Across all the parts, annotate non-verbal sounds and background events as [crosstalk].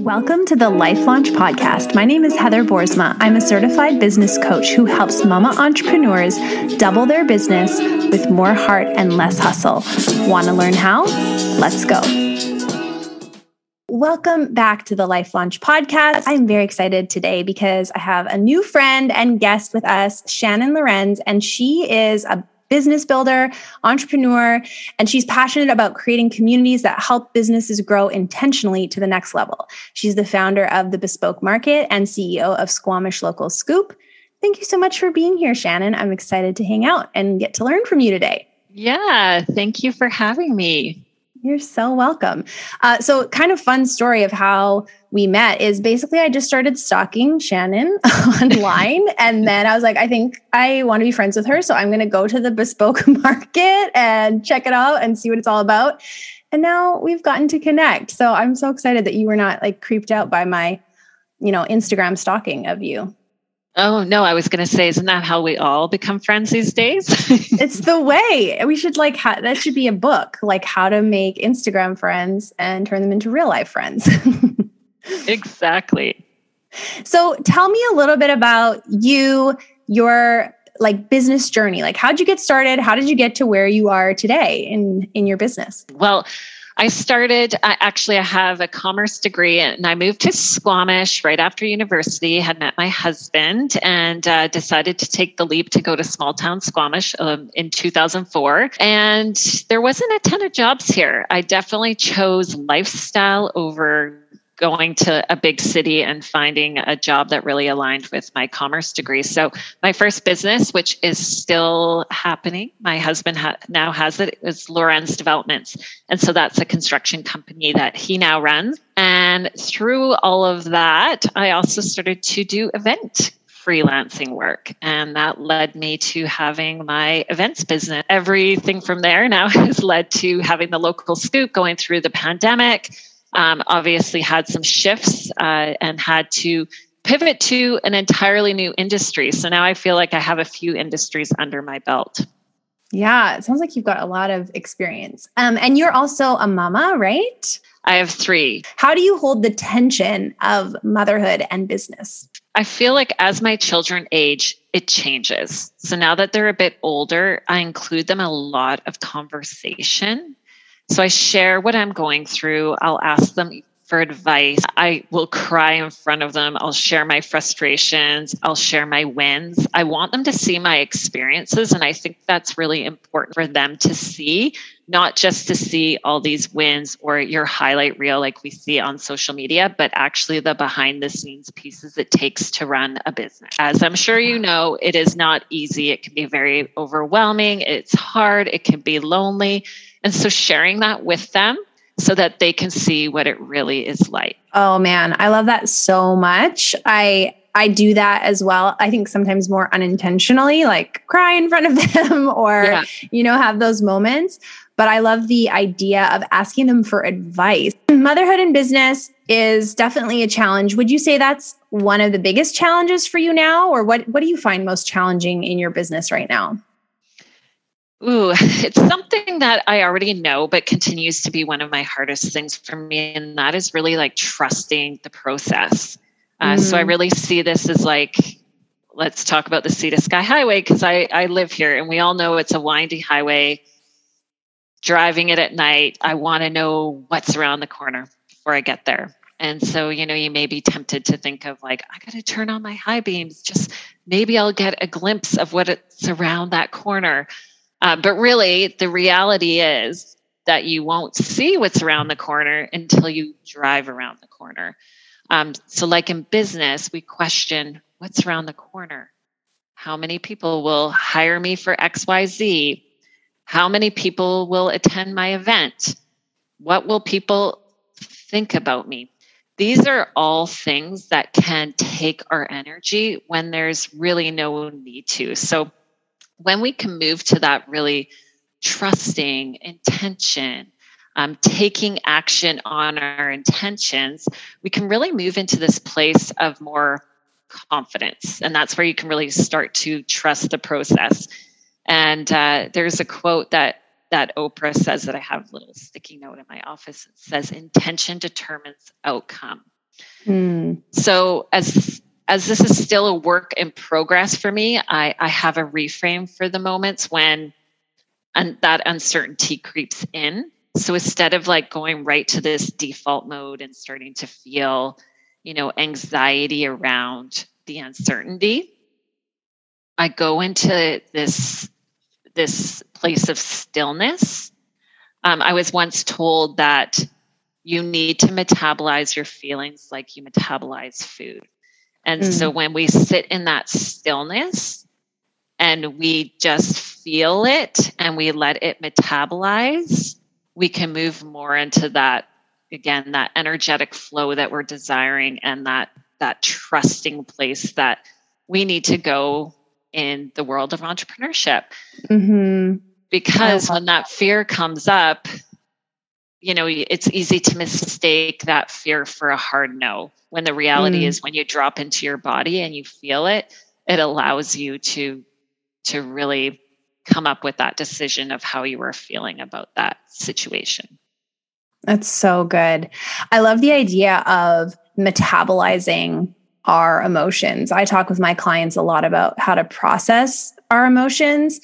Welcome to the Life Launch Podcast. My name is Heather Boersma. I'm a certified business coach who helps mama entrepreneurs double their business with more heart and less hustle. Want to learn how? Let's go. Welcome back to the Life Launch Podcast. I'm very excited today because I have a new friend and guest with us, Shannon Lorenz, and she is a business builder, entrepreneur, and she's passionate about creating communities that help businesses grow intentionally to the next level. She's the founder of the Bespoke Market and CEO of Squamish Local Scoop. Thank you so much for being here, Shannon. I'm excited to hang out and get to learn from you today. Yeah, thank you for having me. You're so welcome. Uh, so, kind of fun story of how we met is basically I just started stalking Shannon [laughs] online, and then I was like, I think I want to be friends with her, so I'm going to go to the bespoke [laughs] market and check it out and see what it's all about. And now we've gotten to connect. So I'm so excited that you were not like creeped out by my, you know, Instagram stalking of you. Oh no, I was going to say, isn't that how we all become friends these days? [laughs] it's the way we should like. Ha- that should be a book, like how to make Instagram friends and turn them into real life friends. [laughs] exactly. So, tell me a little bit about you, your like business journey. Like, how'd you get started? How did you get to where you are today in in your business? Well, I started, I, actually, I have a commerce degree and I moved to Squamish right after university, had met my husband and uh, decided to take the leap to go to small town Squamish um, in 2004. And there wasn't a ton of jobs here. I definitely chose lifestyle over going to a big city and finding a job that really aligned with my commerce degree. So my first business, which is still happening, my husband ha- now has it, is Lorenz Developments. And so that's a construction company that he now runs. And through all of that, I also started to do event freelancing work. And that led me to having my events business. Everything from there now [laughs] has led to having the local scoop going through the pandemic um, obviously had some shifts uh, and had to pivot to an entirely new industry. So now I feel like I have a few industries under my belt. Yeah, it sounds like you've got a lot of experience. Um, and you're also a mama, right? I have three. How do you hold the tension of motherhood and business? I feel like as my children age, it changes. So now that they're a bit older, I include them a lot of conversation so I share what I'm going through. I'll ask them for advice. I will cry in front of them. I'll share my frustrations. I'll share my wins. I want them to see my experiences. And I think that's really important for them to see, not just to see all these wins or your highlight reel like we see on social media, but actually the behind the scenes pieces it takes to run a business. As I'm sure you know, it is not easy. It can be very overwhelming. It's hard. It can be lonely. And so sharing that with them so that they can see what it really is like. Oh man, I love that so much. I I do that as well. I think sometimes more unintentionally, like cry in front of [laughs] them or yeah. you know have those moments, but I love the idea of asking them for advice. Motherhood and business is definitely a challenge. Would you say that's one of the biggest challenges for you now or what what do you find most challenging in your business right now? Ooh, [laughs] it's something that I already know, but continues to be one of my hardest things for me. And that is really like trusting the process. Uh, mm. So I mm. really see this as like, let's talk about the Sea to Sky Highway because I, I live here and we all know it's a windy highway. Driving it at night, I want to know what's around the corner before I get there. And so, you know, you may be tempted to think of like, I got to turn on my high beams, just maybe I'll get a glimpse of what it's around that corner. Uh, but really, the reality is that you won't see what's around the corner until you drive around the corner. Um, so, like in business, we question what's around the corner. How many people will hire me for XYZ? How many people will attend my event? What will people think about me? These are all things that can take our energy when there's really no need to. So, when we can move to that really trusting intention, um, taking action on our intentions, we can really move into this place of more confidence. And that's where you can really start to trust the process. And uh, there's a quote that that Oprah says that I have a little sticky note in my office. It says, intention determines outcome. Mm. So as as this is still a work in progress for me, I, I have a reframe for the moments when and that uncertainty creeps in. So instead of like going right to this default mode and starting to feel, you know, anxiety around the uncertainty, I go into this this place of stillness. Um, I was once told that you need to metabolize your feelings like you metabolize food. And mm. so when we sit in that stillness and we just feel it and we let it metabolize, we can move more into that again that energetic flow that we're desiring and that that trusting place that we need to go in the world of entrepreneurship. Mm-hmm. Because when that fear comes up, you know, it's easy to mistake that fear for a hard no. When the reality mm. is when you drop into your body and you feel it, it allows you to to really come up with that decision of how you were feeling about that situation. That's so good. I love the idea of metabolizing our emotions. I talk with my clients a lot about how to process our emotions,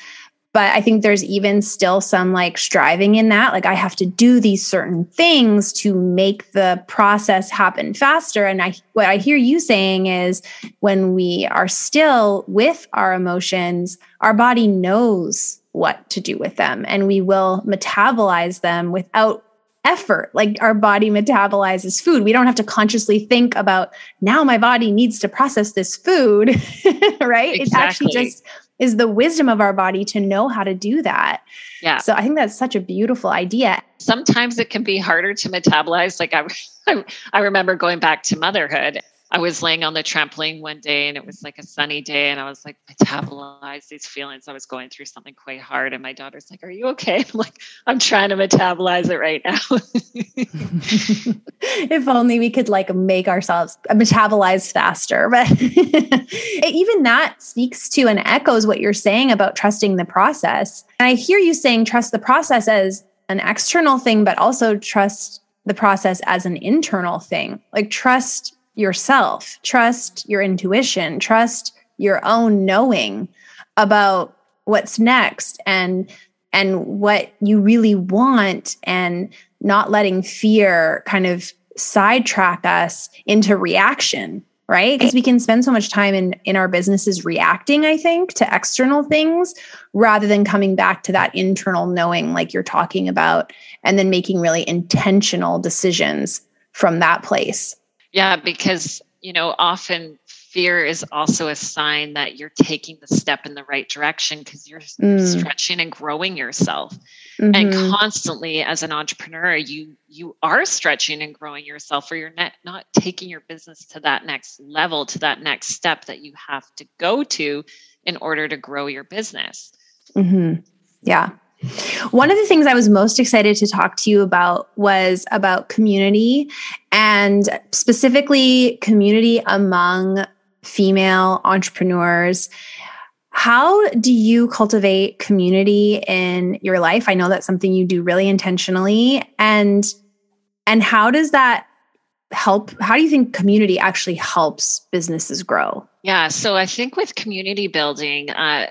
but I think there's even still some like striving in that. Like I have to do these certain things to make the process happen faster. And I what I hear you saying is when we are still with our emotions, our body knows what to do with them and we will metabolize them without effort. Like our body metabolizes food. We don't have to consciously think about now my body needs to process this food, [laughs] right? Exactly. It actually just is the wisdom of our body to know how to do that. Yeah. So I think that's such a beautiful idea. Sometimes it can be harder to metabolize. Like I, [laughs] I remember going back to motherhood I was laying on the trampoline one day and it was like a sunny day and I was like metabolize these feelings. I was going through something quite hard and my daughter's like, "Are you okay?" I'm like, "I'm trying to metabolize it right now." [laughs] if only we could like make ourselves uh, metabolize faster. But [laughs] even that speaks to and echoes what you're saying about trusting the process. And I hear you saying trust the process as an external thing but also trust the process as an internal thing. Like trust yourself, trust your intuition, trust your own knowing about what's next and and what you really want and not letting fear kind of sidetrack us into reaction right? Because we can spend so much time in in our businesses reacting i think to external things rather than coming back to that internal knowing like you're talking about and then making really intentional decisions from that place yeah, because, you know, often fear is also a sign that you're taking the step in the right direction because you're mm. stretching and growing yourself. Mm-hmm. And constantly as an entrepreneur, you you are stretching and growing yourself or you're not, not taking your business to that next level, to that next step that you have to go to in order to grow your business. Mm-hmm. Yeah. One of the things I was most excited to talk to you about was about community and specifically community among female entrepreneurs. How do you cultivate community in your life? I know that's something you do really intentionally and and how does that help how do you think community actually helps businesses grow? Yeah, so I think with community building, uh,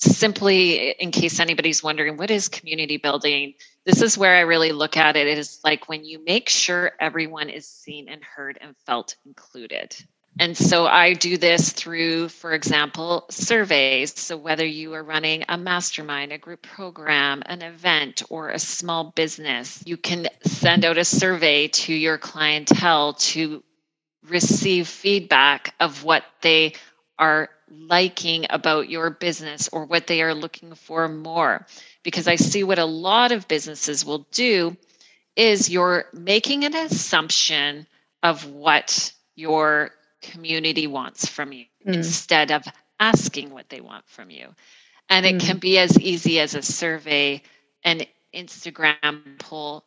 simply in case anybody's wondering what is community building? This is where i really look at it. It is like when you make sure everyone is seen and heard and felt included. And so i do this through for example surveys. So whether you are running a mastermind a group program an event or a small business you can send out a survey to your clientele to receive feedback of what they are liking about your business or what they are looking for more. Because I see what a lot of businesses will do is you're making an assumption of what your community wants from you mm. instead of asking what they want from you. And it mm. can be as easy as a survey, an Instagram poll,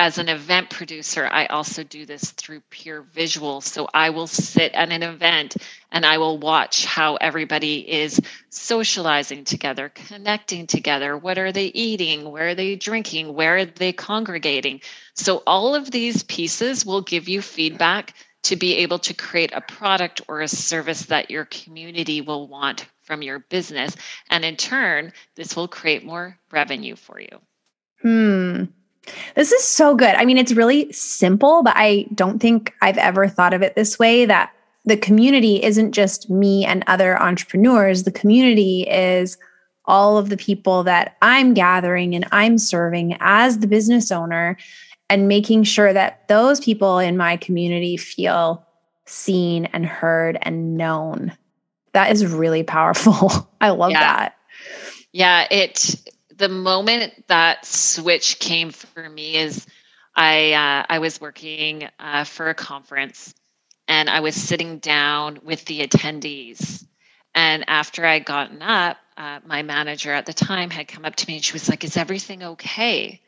as an event producer, I also do this through pure visual. So I will sit at an event and I will watch how everybody is socializing together, connecting together. What are they eating? Where are they drinking? Where are they congregating? So all of these pieces will give you feedback to be able to create a product or a service that your community will want from your business. And in turn, this will create more revenue for you. Hmm. This is so good. I mean, it's really simple, but I don't think I've ever thought of it this way that the community isn't just me and other entrepreneurs. The community is all of the people that I'm gathering and I'm serving as the business owner and making sure that those people in my community feel seen and heard and known. That is really powerful. [laughs] I love yeah. that. Yeah, it the moment that switch came for me is I uh, I was working uh, for a conference and I was sitting down with the attendees. And after I'd gotten up, uh, my manager at the time had come up to me and she was like, "Is everything okay?"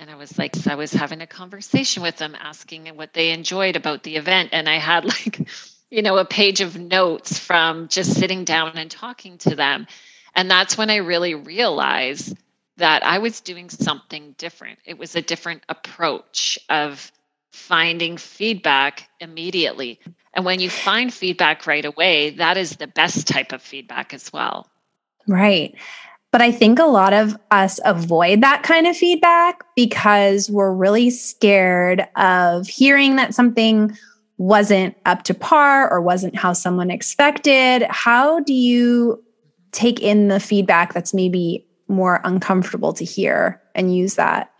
And I was like, I was having a conversation with them, asking what they enjoyed about the event, and I had [laughs] like, you know, a page of notes from just sitting down and talking to them. And that's when I really realized that I was doing something different. It was a different approach of finding feedback immediately. And when you find feedback right away, that is the best type of feedback as well. Right. But I think a lot of us avoid that kind of feedback because we're really scared of hearing that something wasn't up to par or wasn't how someone expected. How do you take in the feedback that's maybe more uncomfortable to hear and use that?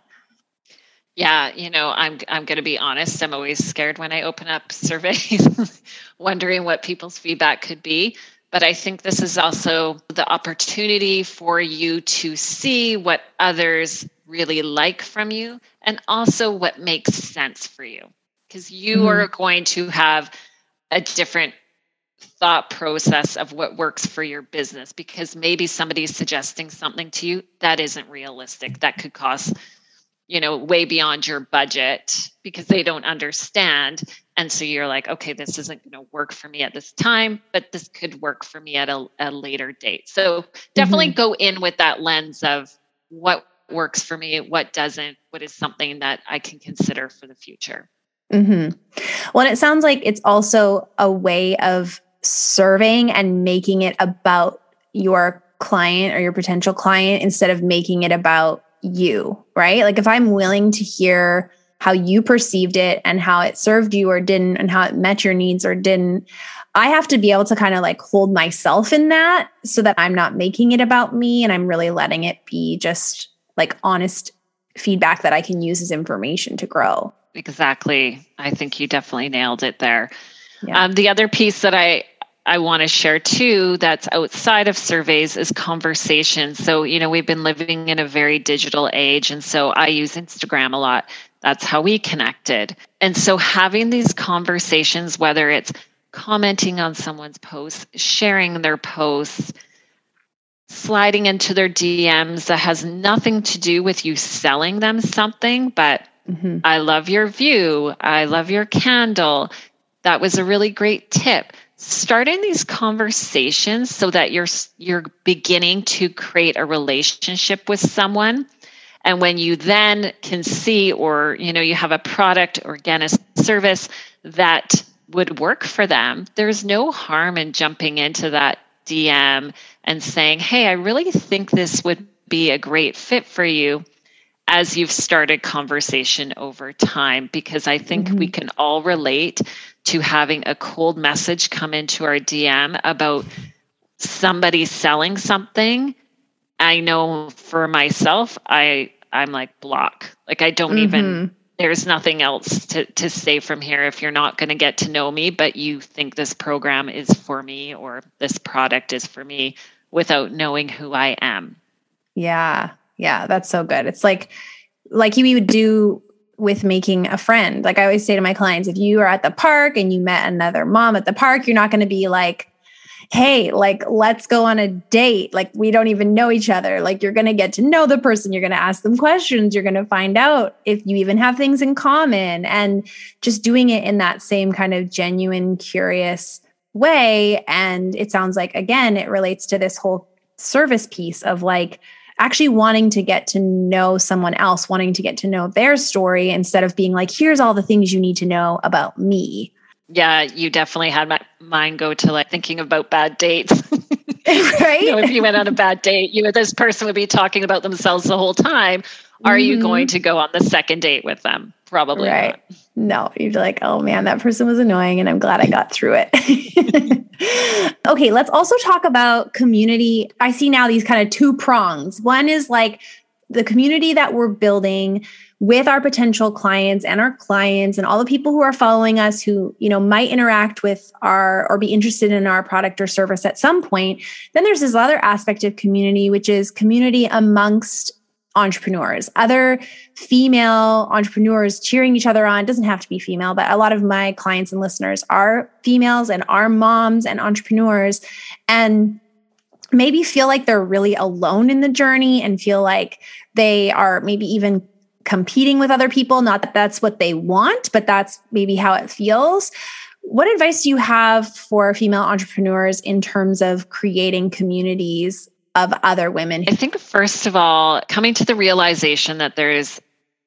Yeah, you know, I'm I'm going to be honest. I'm always scared when I open up [laughs] surveys, wondering what people's feedback could be. But I think this is also the opportunity for you to see what others really like from you and also what makes sense for you. Because you mm-hmm. are going to have a different thought process of what works for your business because maybe somebody's suggesting something to you that isn't realistic that could cost you know way beyond your budget because they don't understand and so you're like okay this isn't going to work for me at this time but this could work for me at a, a later date so definitely mm-hmm. go in with that lens of what works for me what doesn't what is something that i can consider for the future mm-hmm. well it sounds like it's also a way of serving and making it about your client or your potential client instead of making it about you, right? Like if I'm willing to hear how you perceived it and how it served you or didn't and how it met your needs or didn't, I have to be able to kind of like hold myself in that so that I'm not making it about me and I'm really letting it be just like honest feedback that I can use as information to grow. Exactly. I think you definitely nailed it there. Yeah. Um, the other piece that I I want to share too that's outside of surveys is conversation. So, you know, we've been living in a very digital age. And so I use Instagram a lot. That's how we connected. And so having these conversations, whether it's commenting on someone's post, sharing their posts, sliding into their DMs that has nothing to do with you selling them something, but mm-hmm. I love your view. I love your candle. That was a really great tip starting these conversations so that you're you're beginning to create a relationship with someone. And when you then can see or you know you have a product or again a service that would work for them there's no harm in jumping into that dm and saying hey i really think this would be a great fit for you as you've started conversation over time because i think mm-hmm. we can all relate to having a cold message come into our DM about somebody selling something, I know for myself, I I'm like block. Like I don't mm-hmm. even there's nothing else to, to say from here if you're not going to get to know me, but you think this program is for me or this product is for me without knowing who I am. Yeah. Yeah. That's so good. It's like, like you would do with making a friend. Like I always say to my clients, if you are at the park and you met another mom at the park, you're not going to be like, hey, like, let's go on a date. Like, we don't even know each other. Like, you're going to get to know the person. You're going to ask them questions. You're going to find out if you even have things in common. And just doing it in that same kind of genuine, curious way. And it sounds like, again, it relates to this whole service piece of like, actually wanting to get to know someone else, wanting to get to know their story instead of being like, here's all the things you need to know about me. Yeah, you definitely had my mind go to like thinking about bad dates. [laughs] [laughs] right? you know, if you went on a bad date, you know, this person would be talking about themselves the whole time. Are mm-hmm. you going to go on the second date with them? Probably right. Not. No, you'd be like, oh man, that person was annoying and I'm glad I got through it. [laughs] okay, let's also talk about community. I see now these kind of two prongs. One is like the community that we're building with our potential clients and our clients and all the people who are following us who you know might interact with our or be interested in our product or service at some point then there's this other aspect of community which is community amongst entrepreneurs, other female entrepreneurs cheering each other on. It doesn't have to be female, but a lot of my clients and listeners are females and are moms and entrepreneurs and maybe feel like they're really alone in the journey and feel like they are maybe even competing with other people. Not that that's what they want, but that's maybe how it feels. What advice do you have for female entrepreneurs in terms of creating communities of other women? I think, first of all, coming to the realization that there's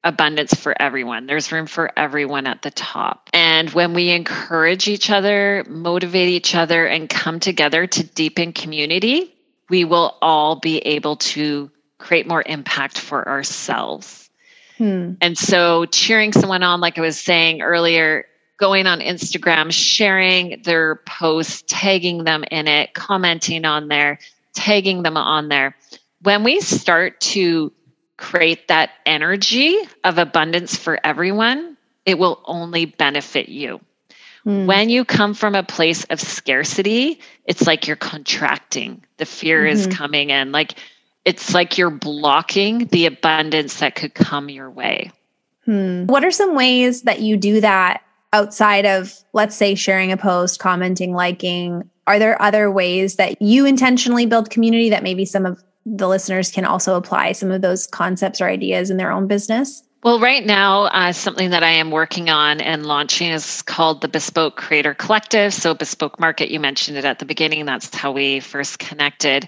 abundance for everyone. There's room for everyone at the top. And when we encourage each other, motivate each other, and come together to deepen community, we will all be able to create more impact for ourselves. Hmm. And so, cheering someone on, like I was saying earlier, going on Instagram, sharing their posts, tagging them in it, commenting on there, tagging them on there. When we start to create that energy of abundance for everyone, it will only benefit you. Mm. When you come from a place of scarcity, it's like you're contracting. The fear mm-hmm. is coming in. Like it's like you're blocking the abundance that could come your way. Hmm. What are some ways that you do that outside of, let's say, sharing a post, commenting, liking? Are there other ways that you intentionally build community that maybe some of the listeners can also apply some of those concepts or ideas in their own business? Well, right now, uh, something that I am working on and launching is called the Bespoke Creator Collective. So, Bespoke Market, you mentioned it at the beginning. That's how we first connected.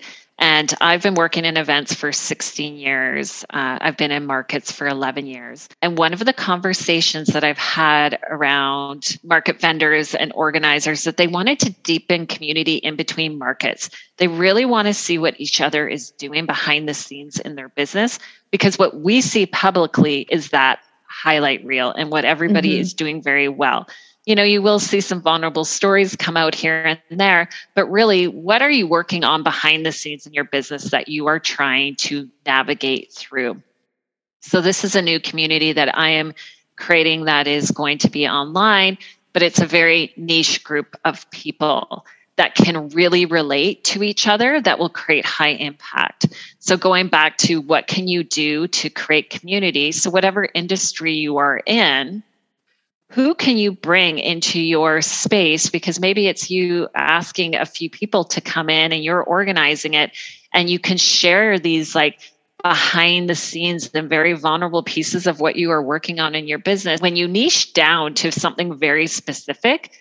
And I've been working in events for 16 years. Uh, I've been in markets for 11 years. And one of the conversations that I've had around market vendors and organizers that they wanted to deepen community in between markets. They really want to see what each other is doing behind the scenes in their business because what we see publicly is that highlight reel and what everybody mm-hmm. is doing very well you know, you will see some vulnerable stories come out here and there, but really, what are you working on behind the scenes in your business that you are trying to navigate through? So, this is a new community that I am creating that is going to be online, but it's a very niche group of people that can really relate to each other that will create high impact. So going back to what can you do to create community? So whatever industry you are in, who can you bring into your space? Because maybe it's you asking a few people to come in and you're organizing it and you can share these like behind the scenes the very vulnerable pieces of what you are working on in your business. When you niche down to something very specific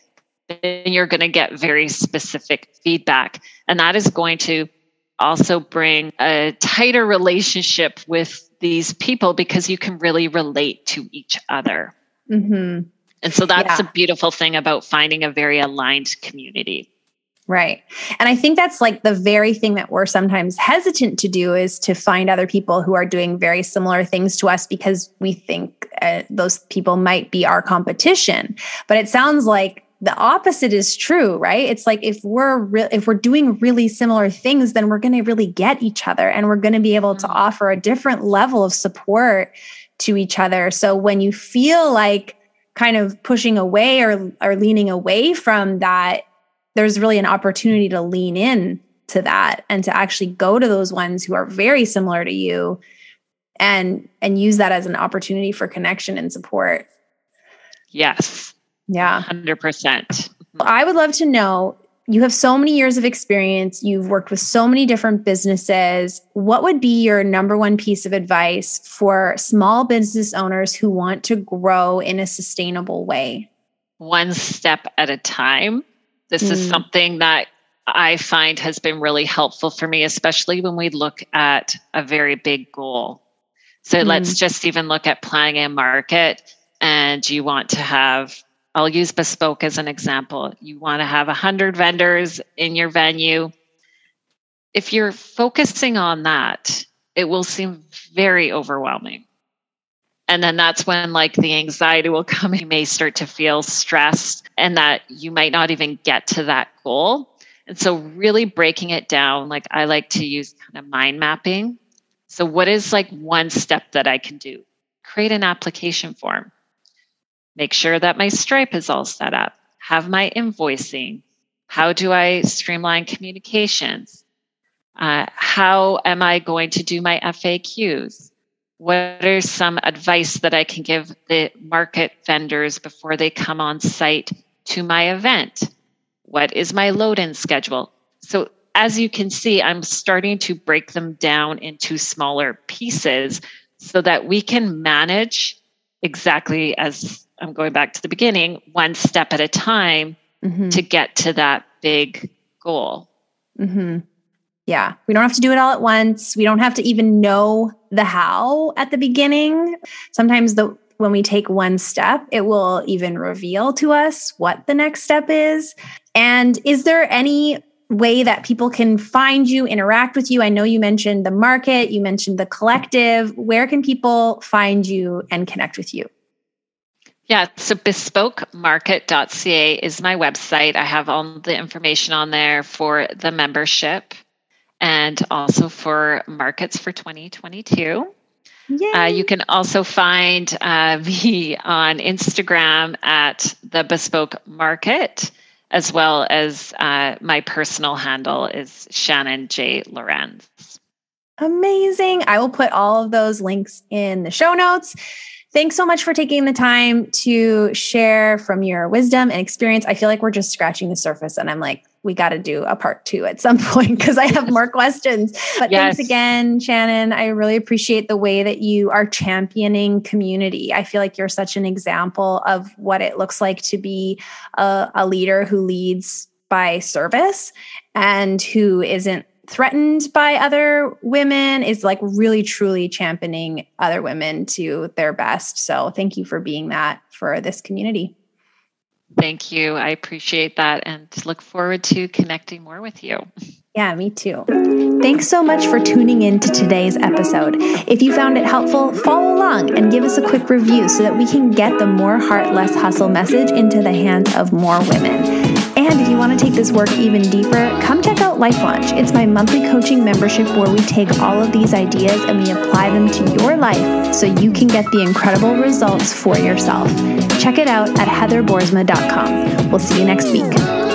then you're going to get very specific feedback. And that is going to also bring a tighter relationship with these people because you can really relate to each other. Mm-hmm. And so that's yeah. a beautiful thing about finding a very aligned community. Right. And I think that's like the very thing that we're sometimes hesitant to do is to find other people who are doing very similar things to us because we think uh, those people might be our competition. But it sounds like the opposite is true, right? It's like if we're re- if we're doing really similar things then we're going to really get each other and we're going to be able to mm-hmm. offer a different level of support to each other. So when you feel like kind of pushing away or or leaning away from that there's really an opportunity to lean in to that and to actually go to those ones who are very similar to you and and use that as an opportunity for connection and support. Yes. Yeah. 100% i would love to know you have so many years of experience, you've worked with so many different businesses. What would be your number one piece of advice for small business owners who want to grow in a sustainable way? One step at a time. This mm. is something that I find has been really helpful for me, especially when we look at a very big goal. So mm. let's just even look at planning a market and you want to have I'll use bespoke as an example. You want to have 100 vendors in your venue. If you're focusing on that, it will seem very overwhelming. And then that's when like the anxiety will [laughs] come. You may start to feel stressed and that you might not even get to that goal. And so really breaking it down, like I like to use kind of mind mapping. So what is like one step that I can do? Create an application form make sure that my Stripe is all set up, have my invoicing. How do I streamline communications? Uh, how am I going to do my FAQs? What are some advice that I can give the market vendors before they come on site to my event? What is my load in schedule? So, as you can see, I'm starting to break them down into smaller pieces so that we can manage exactly as I'm going back to the beginning, one step at a time mm-hmm. to get to that big goal. Mm-hmm. Yeah. We don't have to do it all at once. We don't have to even know the how at the beginning. Sometimes the when we take one step, it will even reveal to us what the next step is. And is there any way that people can find you, interact with you? I know you mentioned the market, you mentioned the collective. Where can people find you and connect with you? Yeah, so bespokemarket.ca is my website. I have all the information on there for the membership and also for markets for 2022. Uh, you can also find uh, [laughs] me on Instagram at the Bespoke Market, as well as uh, my personal handle is Shannon J. Lorenz. Amazing. I will put all of those links in the show notes. Thanks so much for taking the time to share from your wisdom and experience. I feel like we're just scratching the surface, and I'm like, we got to do a part two at some [laughs] point because I have more questions. But yes. thanks again, Shannon. I really appreciate the way that you are championing community. I feel like you're such an example of what it looks like to be a, a leader who leads by service and who isn't threatened by other women is like really truly championing other women to their best. So thank you for being that for this community. Thank you. I appreciate that and look forward to connecting more with you. Yeah, me too. Thanks so much for tuning in to today's episode. If you found it helpful, follow along and give us a quick review so that we can get the more heart, less hustle message into the hands of more women. And if you want to take this work even deeper, come check out Life Launch. It's my monthly coaching membership where we take all of these ideas and we apply them to your life so you can get the incredible results for yourself. Check it out at heatherboersma.com. We'll see you next week.